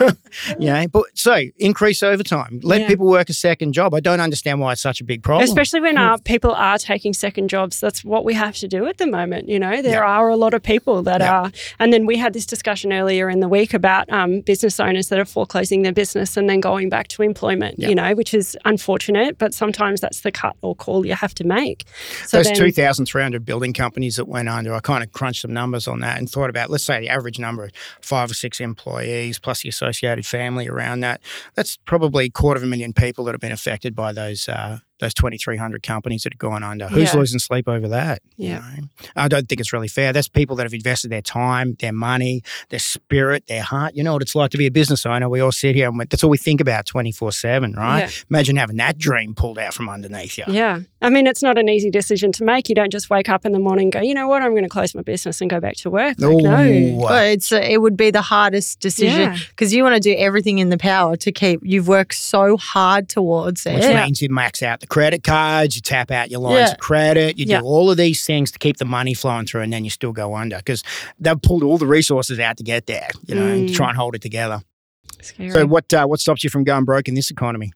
yeah. Yeah, but so increase overtime. Let Yeah. people work a second job. I don't understand why it's such a big problem. Especially when uh, people are taking second jobs. That's what we have to do at the moment. You know, there are a lot of people that are. And then we had this discussion earlier in the week about um, business owners that are foreclosing their business and then going back to employment, you know, which is unfortunate, but sometimes that's the cut or call you have to make. So Those then, 2,300 building companies that went under, I kind of crunched some numbers on that and thought about, let's say the average number of five or six employees plus the associated family around that. That's probably a quarter of a million people that have been affected by those uh, those 2,300 companies that have gone under. Who's Yeah. losing sleep over that? you Yeah. know? I don't think it's really fair. That's people that have invested their time, their money, their spirit, their heart. You know what it's like to be a business owner. We all sit here and we- that's all we think about 24 7, right? Yeah. Imagine having that dream pulled out from underneath you. Yeah. I mean, it's not an easy decision to make. You don't just wake up in the morning and go, you know what, I'm going to close my business and go back to work. Like, no. Ooh. But it's a, it would be the hardest decision Yeah. because you want to do everything in the power to keep. You've worked so hard towards it. Which means you max out the credit cards, you tap out your lines Yeah. of credit, you Yeah. do all of these things to keep the money flowing through, and then you still go under because they've pulled all the resources out to get there, you know, and Mm. try and hold it together. Scary. So, what uh, what stops you from going broke in this economy?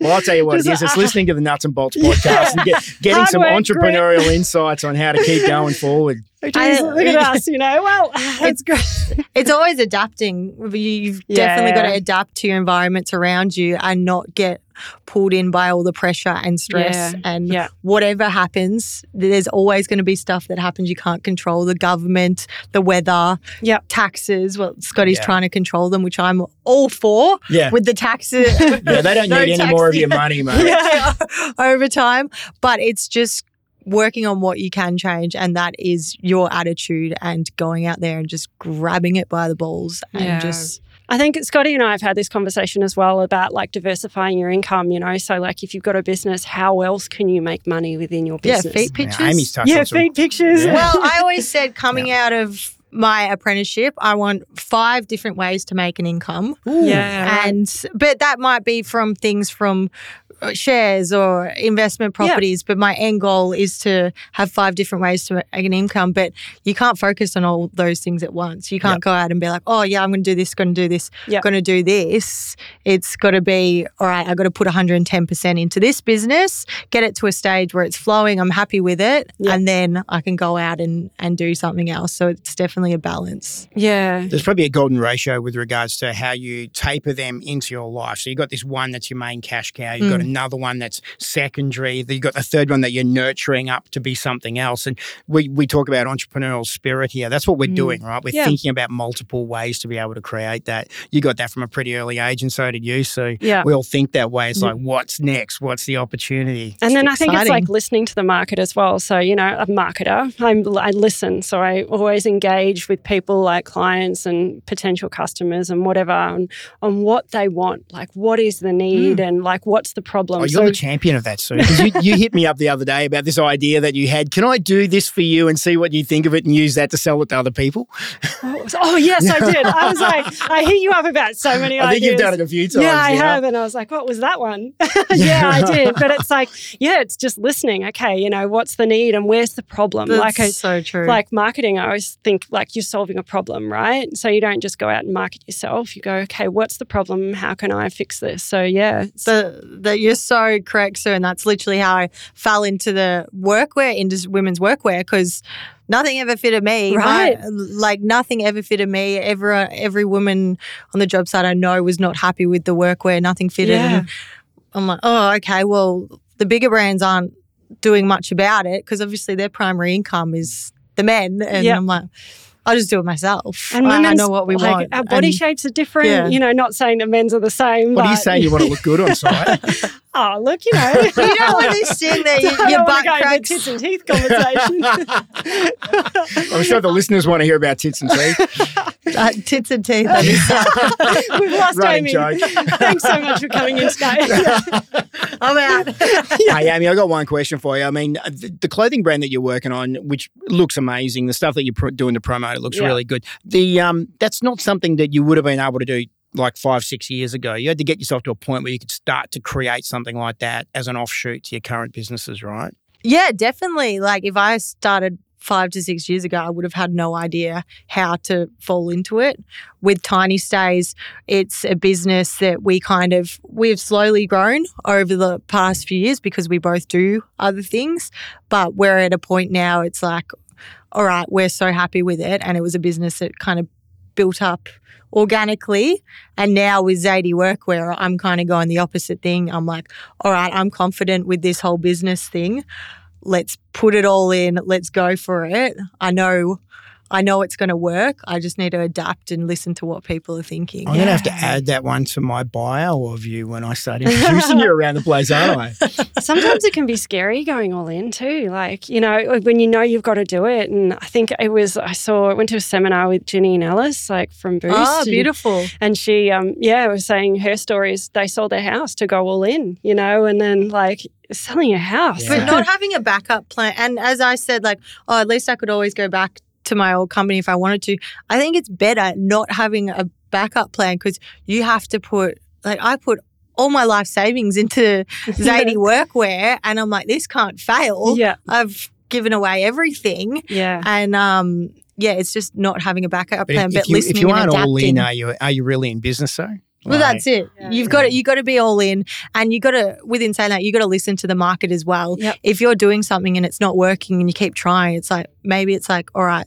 Well, I'll tell you what it Just. It's listening to the Nuts and Bolts podcast and get, getting Hard some work, entrepreneurial insights on how to keep going forward. Jeez, look at us, you know. Well, that's great. It's always adapting. You- You've definitely got to adapt to your environments around you and not get pulled in by all the pressure and stress. Yeah. And Yeah. whatever happens, there's always going to be stuff that happens you can't control the government, the weather, Yep. taxes. Well, Scotty's Yeah. trying to control them, which I'm all for Yeah. with the taxes. Yeah, they don't No need any more of your money, mate. yeah, over time. But it's just working on what you can change, and that is your attitude and going out there and just grabbing it by the balls and Yeah. just I think Scotty and I have had this conversation as well about like diversifying your income, you know. So, like, if you've got a business, how else can you make money within your business? yeah, business? feet Yeah, pictures. Aimee's touched Yeah, on some feed pictures. Yeah. well, I always said coming out of my apprenticeship, I want five different ways to make an income. yeah. And but that might be from things from shares or investment Yeah. properties. But my end goal is to have five different ways to make an income. But you can't focus on all those things at once. You can't go out and be like, oh yeah, I'm going to do this, going to do this, Yeah. going to do this. It's got to be all right. I've got to put 110 percent into this business, get it to a stage where it's flowing. I'm happy with it, Yeah. and then I can go out and and do something else. So it's definitely a balance. yeah. There's probably a golden ratio with regards to how you taper them into your life. So you've got this one that's your main cash cow. You've got Mm. Another one that's secondary. You've got the third one that you're nurturing up to be something else. And we, we talk about entrepreneurial spirit here. That's what we're Mm. doing, right? We're Yeah. thinking about multiple ways to be able to create that. You got that from a pretty early age, and so did you. So Yeah. we all think that way. It's Mm. like, what's next? What's the opportunity? And then I think it's like listening to the market as well. So, you know, a marketer, I'm, I listen. So I always engage with people like clients and potential customers and whatever on, on what they want. Like, what is the need and like, what's the problem? Hmm. Oh, you're so, the champion of that, Sue. You, you hit me up the other day about this idea that you had. Can I do this for you and see what you think of it and use that to sell it to other people? oh, yes, I did. I was like, I hit you up about so many ideas. I ideas. think you've done it a few times. Yeah, I now. have. And I was like, what was that one? yeah, I did. But it's like, yeah, it's just listening. Okay, you know, what's the need and where's the problem? That's like, I, so true. like marketing, I always think like you're solving a problem, right? So you don't just go out and market yourself. You go, okay, what's the problem? How can I fix this? So yeah, it's- the, the, you're so correct, Sue, and that's literally how I fell into the workwear industry, women's workwear, because nothing ever fitted me. Right. Like nothing ever fitted me. Every every woman on the job site I know was not happy with the workwear. Nothing fitted. Yeah. And I'm like, oh, okay. Well, the bigger brands aren't doing much about it because obviously their primary income is the men, and Yeah. I'm like. I'll just do it myself. and I, I know what we like, want. Our body And- shapes are different. Yeah. You know, not saying that men's are the same. What but, are you saying? You want to look good on site? Oh, look, you know. you don't want this thing that I you, don't your wanna butt cracks. tits and teeth conversation. I'm sure the listeners want to hear about tits and teeth. Uh, tits and teeth. We've lost Aimee. joke. Thanks so much for coming in today. I'm out. Hey, Aimee, I've got one question for you. I mean, the, the clothing brand that you're working on, which looks amazing, the stuff that you're doing to promote, it looks Yeah. really good. The um, that's not something that you would have been able to do like five, six years ago. You had to get yourself to a point where you could start to create something like that as an offshoot to your current businesses, right? Yeah, definitely. Like if I started five to six years ago, I would have had no idea how to fall into it. With Tiny Stays, it's a business that we kind of we've slowly grown over the past few years because we both do other things. But we're at a point now it's like, all right, we're so happy with it. And it was a business that kind of built up organically. And now with Zadie Workwear, I'm kind of going the opposite thing. I'm like, all right, I'm confident with this whole business thing. Let's put it all in. Let's go for it. I know I know it's going to work. I just need to adapt and listen to what people are thinking. I'm going to have to add that one to my bio of you when I start introducing you around the place, aren't I? Sometimes it can be scary going all in too. Like, you know, when you know you've got to do it. And I think it was, I saw, I went to a seminar with Janine Allis, like from Boost. Oh, beautiful. And she, um, yeah, was saying her stories. They sold their house to go all in, you know, and then like selling a house. Yeah. But not having a backup plan. And as I said, like, oh, at least I could always go back to my old company if I wanted to. I think it's better not having a backup plan because you have to put, like, I put all my life savings into Zadie workwear and I'm like, this can't fail. yeah, I've given away everything. yeah. And, um, yeah, it's just not having a backup plan, if, but if you, listening if you and aren't all in, are you, are you really in business though? Well, Like- that's it. Yeah. You've got to you got to be all in, and you got to within saying that you got to listen to the market as well. Yep. If you're doing something and it's not working, and you keep trying, it's like maybe it's like, all right,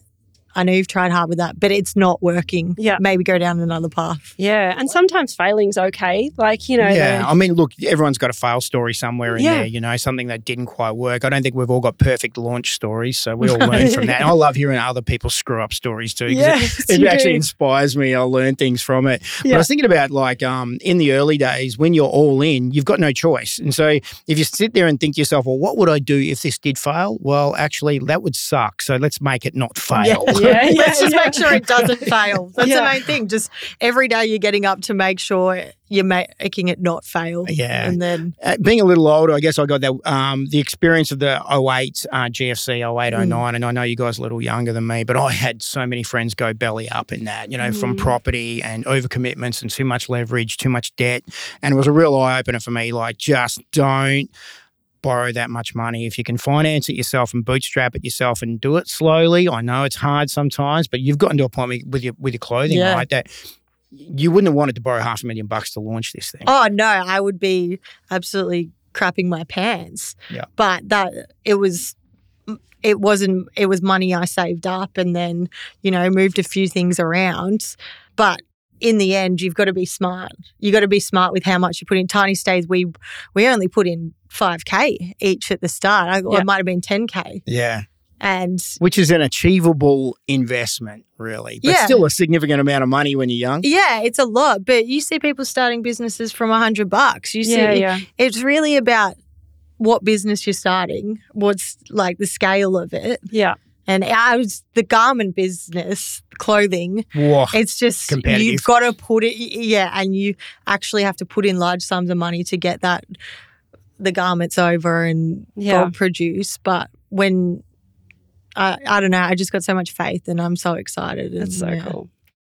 I know you've tried hard with that, but it's not working. Yeah. maybe go down another path. Yeah, and sometimes failing's okay. Like you know, yeah, the- I mean, look, everyone's got a fail story somewhere in Yeah. there, you know, something that didn't quite work. I don't think we've all got perfect launch stories, so we all learn from that. And I love hearing other people screw up stories too. 'cause Yes, it, it actually do. inspires me. I learn things from it. But I was thinking about like um, in the early days when you're all in, you've got no choice. And so if you sit there and think to yourself, well, what would I do if this did fail? Well, actually, that would suck. So let's make it not fail. Yeah, yeah, Let's just yeah. make sure it doesn't fail. That's Yeah. the main thing. Just every day you're getting up to make sure you're making it not fail. Yeah. and then Uh, being a little older, I guess I got that um, the experience of the 08 uh, GFC 08 Mm. and I know you guys are a little younger than me, but I had so many friends go belly up in that, you know, from Mm. property and overcommitments and too much leverage, too much debt, and it was a real eye opener for me. Like, just don't borrow that much money if you can finance it yourself and bootstrap it yourself and do it slowly. I know it's hard sometimes, but you've gotten to a point with- your with your clothing, Yeah. right? That you wouldn't have wanted to borrow half a million bucks to launch this thing. Oh no, I would be absolutely crapping my pants. Yeah. But that it was it wasn't it was money I saved up and then, you know, moved a few things around. But in the end, you've got to be smart. You've got to be smart with how much you put in. Tiny stays, we we only put in five k each at the start. I, or Yeah. it might have been ten k, Yeah. and which is an achievable investment, really, but Yeah. still a significant amount of money when you're young. yeah, it's a lot. But you see people starting businesses from a hundred bucks. You see, yeah, yeah. it's really about what business you're starting, what's like the scale of it. Yeah. And I was the garment business, clothing. Whoa. It's just you've got to put it, yeah, and you actually have to put in large sums of money to get that the garments over and Yeah. produce. But when I, I don't know, I just got so much faith, and I'm so excited. and, That's so yeah. cool.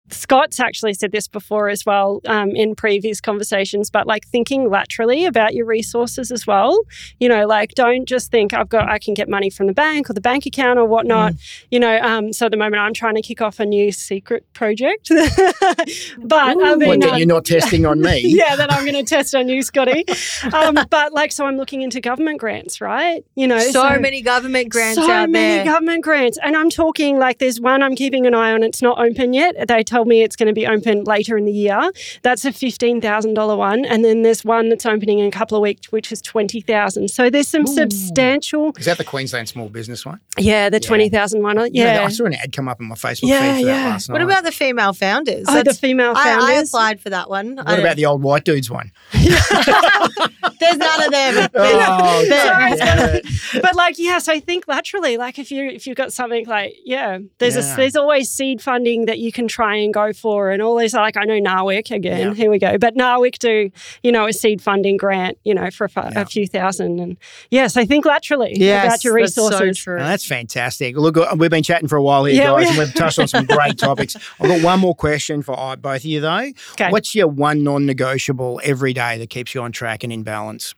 Scott's actually said this before as well um, in previous conversations, but like thinking laterally about your resources as well. You know, like don't just think I've got I can get money from the bank or the bank account or whatnot. You know, um, so at the moment I'm trying to kick off a new secret project, but I mean, that um, you're not testing on me? yeah, that I'm going to test on you, Scotty. Um, but like, so I'm looking into government grants, right? You know, So, many government grants so out many government grants, and I'm talking like there's one I'm keeping an eye on. It's not open yet. They told me it's going to be open later in the year. That's a fifteen thousand dollar one, and then there's one that's opening in a couple of weeks, which is twenty thousand. So there's some substantial. Is that the Queensland Small Business one? Yeah, the twenty thousand one. uh, Yeah. I saw an ad come up on my Facebook Yeah, feed for yeah. that last what about the female founders? Oh, the That's- female I, I applied for that one. what about the old white dudes one? There's none of them. Oh, There- but like yes i think laterally like if you if you've got something like yeah there's Yeah. a there's always seed funding that you can try and go for and all these like i know NAWIC again Yeah. here we go but NAWIC do you know a seed funding grant you know for a, Yeah. a few thousand and yes i think laterally Yes, about your that's so resources true. Now, that's fantastic. Look, uh, we've been chatting for a while here, Yeah, we guys, and we've touched on some great topics. I've got one more question for uh, both of you, though. Okay. What's your one non negotiable every day that keeps you on track and in balance?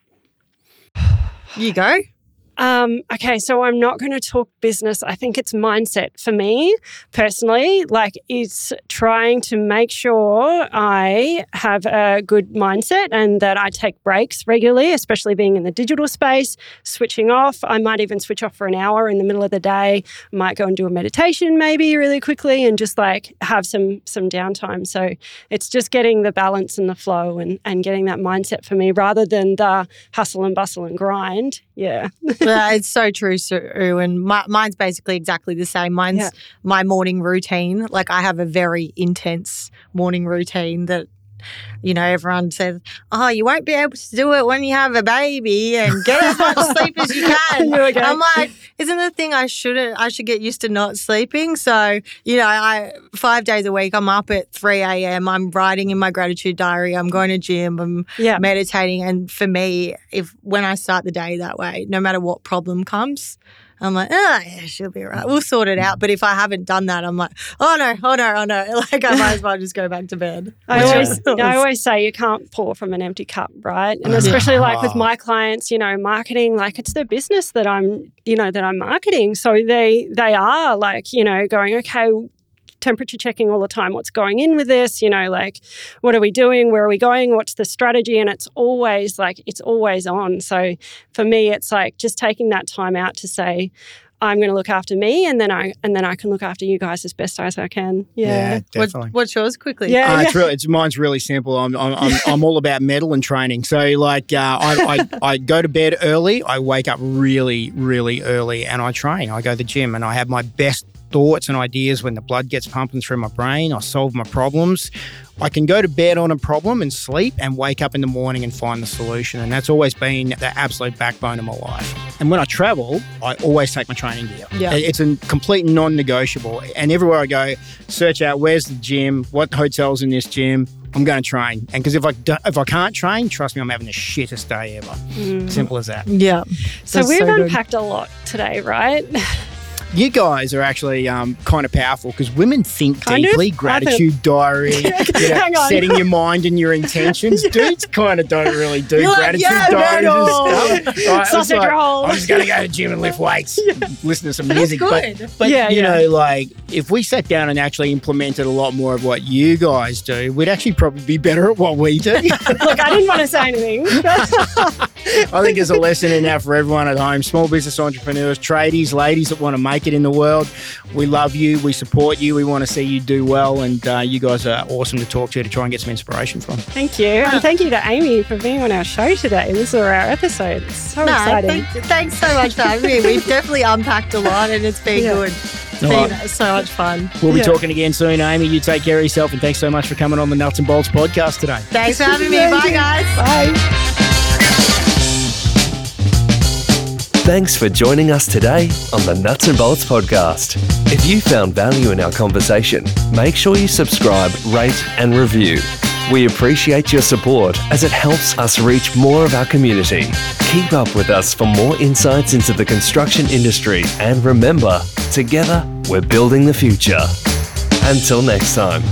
You go. Um, okay, so I'm not going to talk business. I think it's mindset for me personally. Like, it's trying to make sure I have a good mindset and that I take breaks regularly, especially being in the digital space, switching off. I might even switch off for an hour in the middle of the day. Might go and do a meditation maybe really quickly and just like have some some downtime. So it's just getting the balance and the flow and, and getting that mindset for me rather than the hustle and bustle and grind. Yeah. Yeah, uh, it's so true, Sue. And my, mine's basically exactly the same. Mine's Yeah. my morning routine. Like I have a very intense morning routine that, you know, everyone says, "Oh, you won't be able to do it when you have a baby and get as much sleep as you can." Okay. I'm like, isn't the thing I shouldn't? I should get used to not sleeping. So, you know, I five days a week, I'm up at three a.m. I'm writing in my gratitude diary. I'm going to gym. I'm Yeah. meditating. And for me, if when I start the day that way, no matter what problem comes, I'm like, oh, yeah, she'll be right. We'll sort it out. But if I haven't done that, I'm like, oh no, oh no, oh no. Like I might as well just go back to bed. I Yeah. always, I always say you can't pour from an empty cup, right? And Yeah. especially like with ah. my clients, you know, marketing, like it's their business that I'm, you know, that I'm marketing. So they they are like, you know, going, okay, temperature checking all the time. What's going in with this? You know, like what are we doing? Where are we going? What's the strategy? And it's always like it's always on. So for me, it's like just taking that time out to say. I'm going to look after me, and then I and then I can look after you guys as best as I can. Yeah, What, definitely. what's yours quickly? Yeah. Uh, it's really, it's mine's really simple. I'm, I'm, I'm, I'm all about metal and training. So like, uh, I, I, I go to bed early. I wake up really, really early, and I train. I go to the gym, and I have my best thoughts and ideas when the blood gets pumping through my brain. I solve my problems. I can go to bed on a problem and sleep, and wake up in the morning and find the solution. And that's always been the absolute backbone of my life. And when I travel, I always take my training gear. Yeah. It's a complete non-negotiable. And everywhere I go, search out where's the gym, what hotel's in this gym. I'm going to train, and because if I do, if I can't train, trust me, I'm having the shittest day ever. Mm. Simple as that. Yeah. So That's we've so good. unpacked a lot today, right? You guys are actually um, kind of powerful because women think Kind deeply. Think- Gratitude diary, you know, setting your mind and your intentions. Dudes kind of don't really do You're like, gratitude "Yeah, diaries and stuff. Right, Sausage like, roll. I'm just going to go to gym and lift weights, listen to some music. good. But, but Yeah, you yeah. know, like if we sat down and actually implemented a lot more of what you guys do, we'd actually probably be better at what we do. Look, I didn't want to say anything. I think there's a lesson in that for everyone at home. Small business entrepreneurs, tradies, ladies that want to make it in the world. We love you. We support you. We want to see you do well. And uh, you guys are awesome to talk to to try and get some inspiration from. thank you. And thank you to Aimee for being on our show today. This is our episode. It's so No, exciting. thank, thanks so much Aimee. We've definitely unpacked a lot and it's been Yeah. good. It's All been right. so much fun. We'll be Yeah. talking again soon, Aimee. You take care of yourself. And thanks so much for coming on the Nuts and Bolts podcast today. Thanks for having me. Bye, guys. Bye. Thanks for joining us today on the Nuts and Bolts podcast. If you found value in our conversation, make sure you subscribe, rate, and review. We appreciate your support as it helps us reach more of our community. Keep up with us for more insights into the construction industry and remember, together we're building the future. Until next time.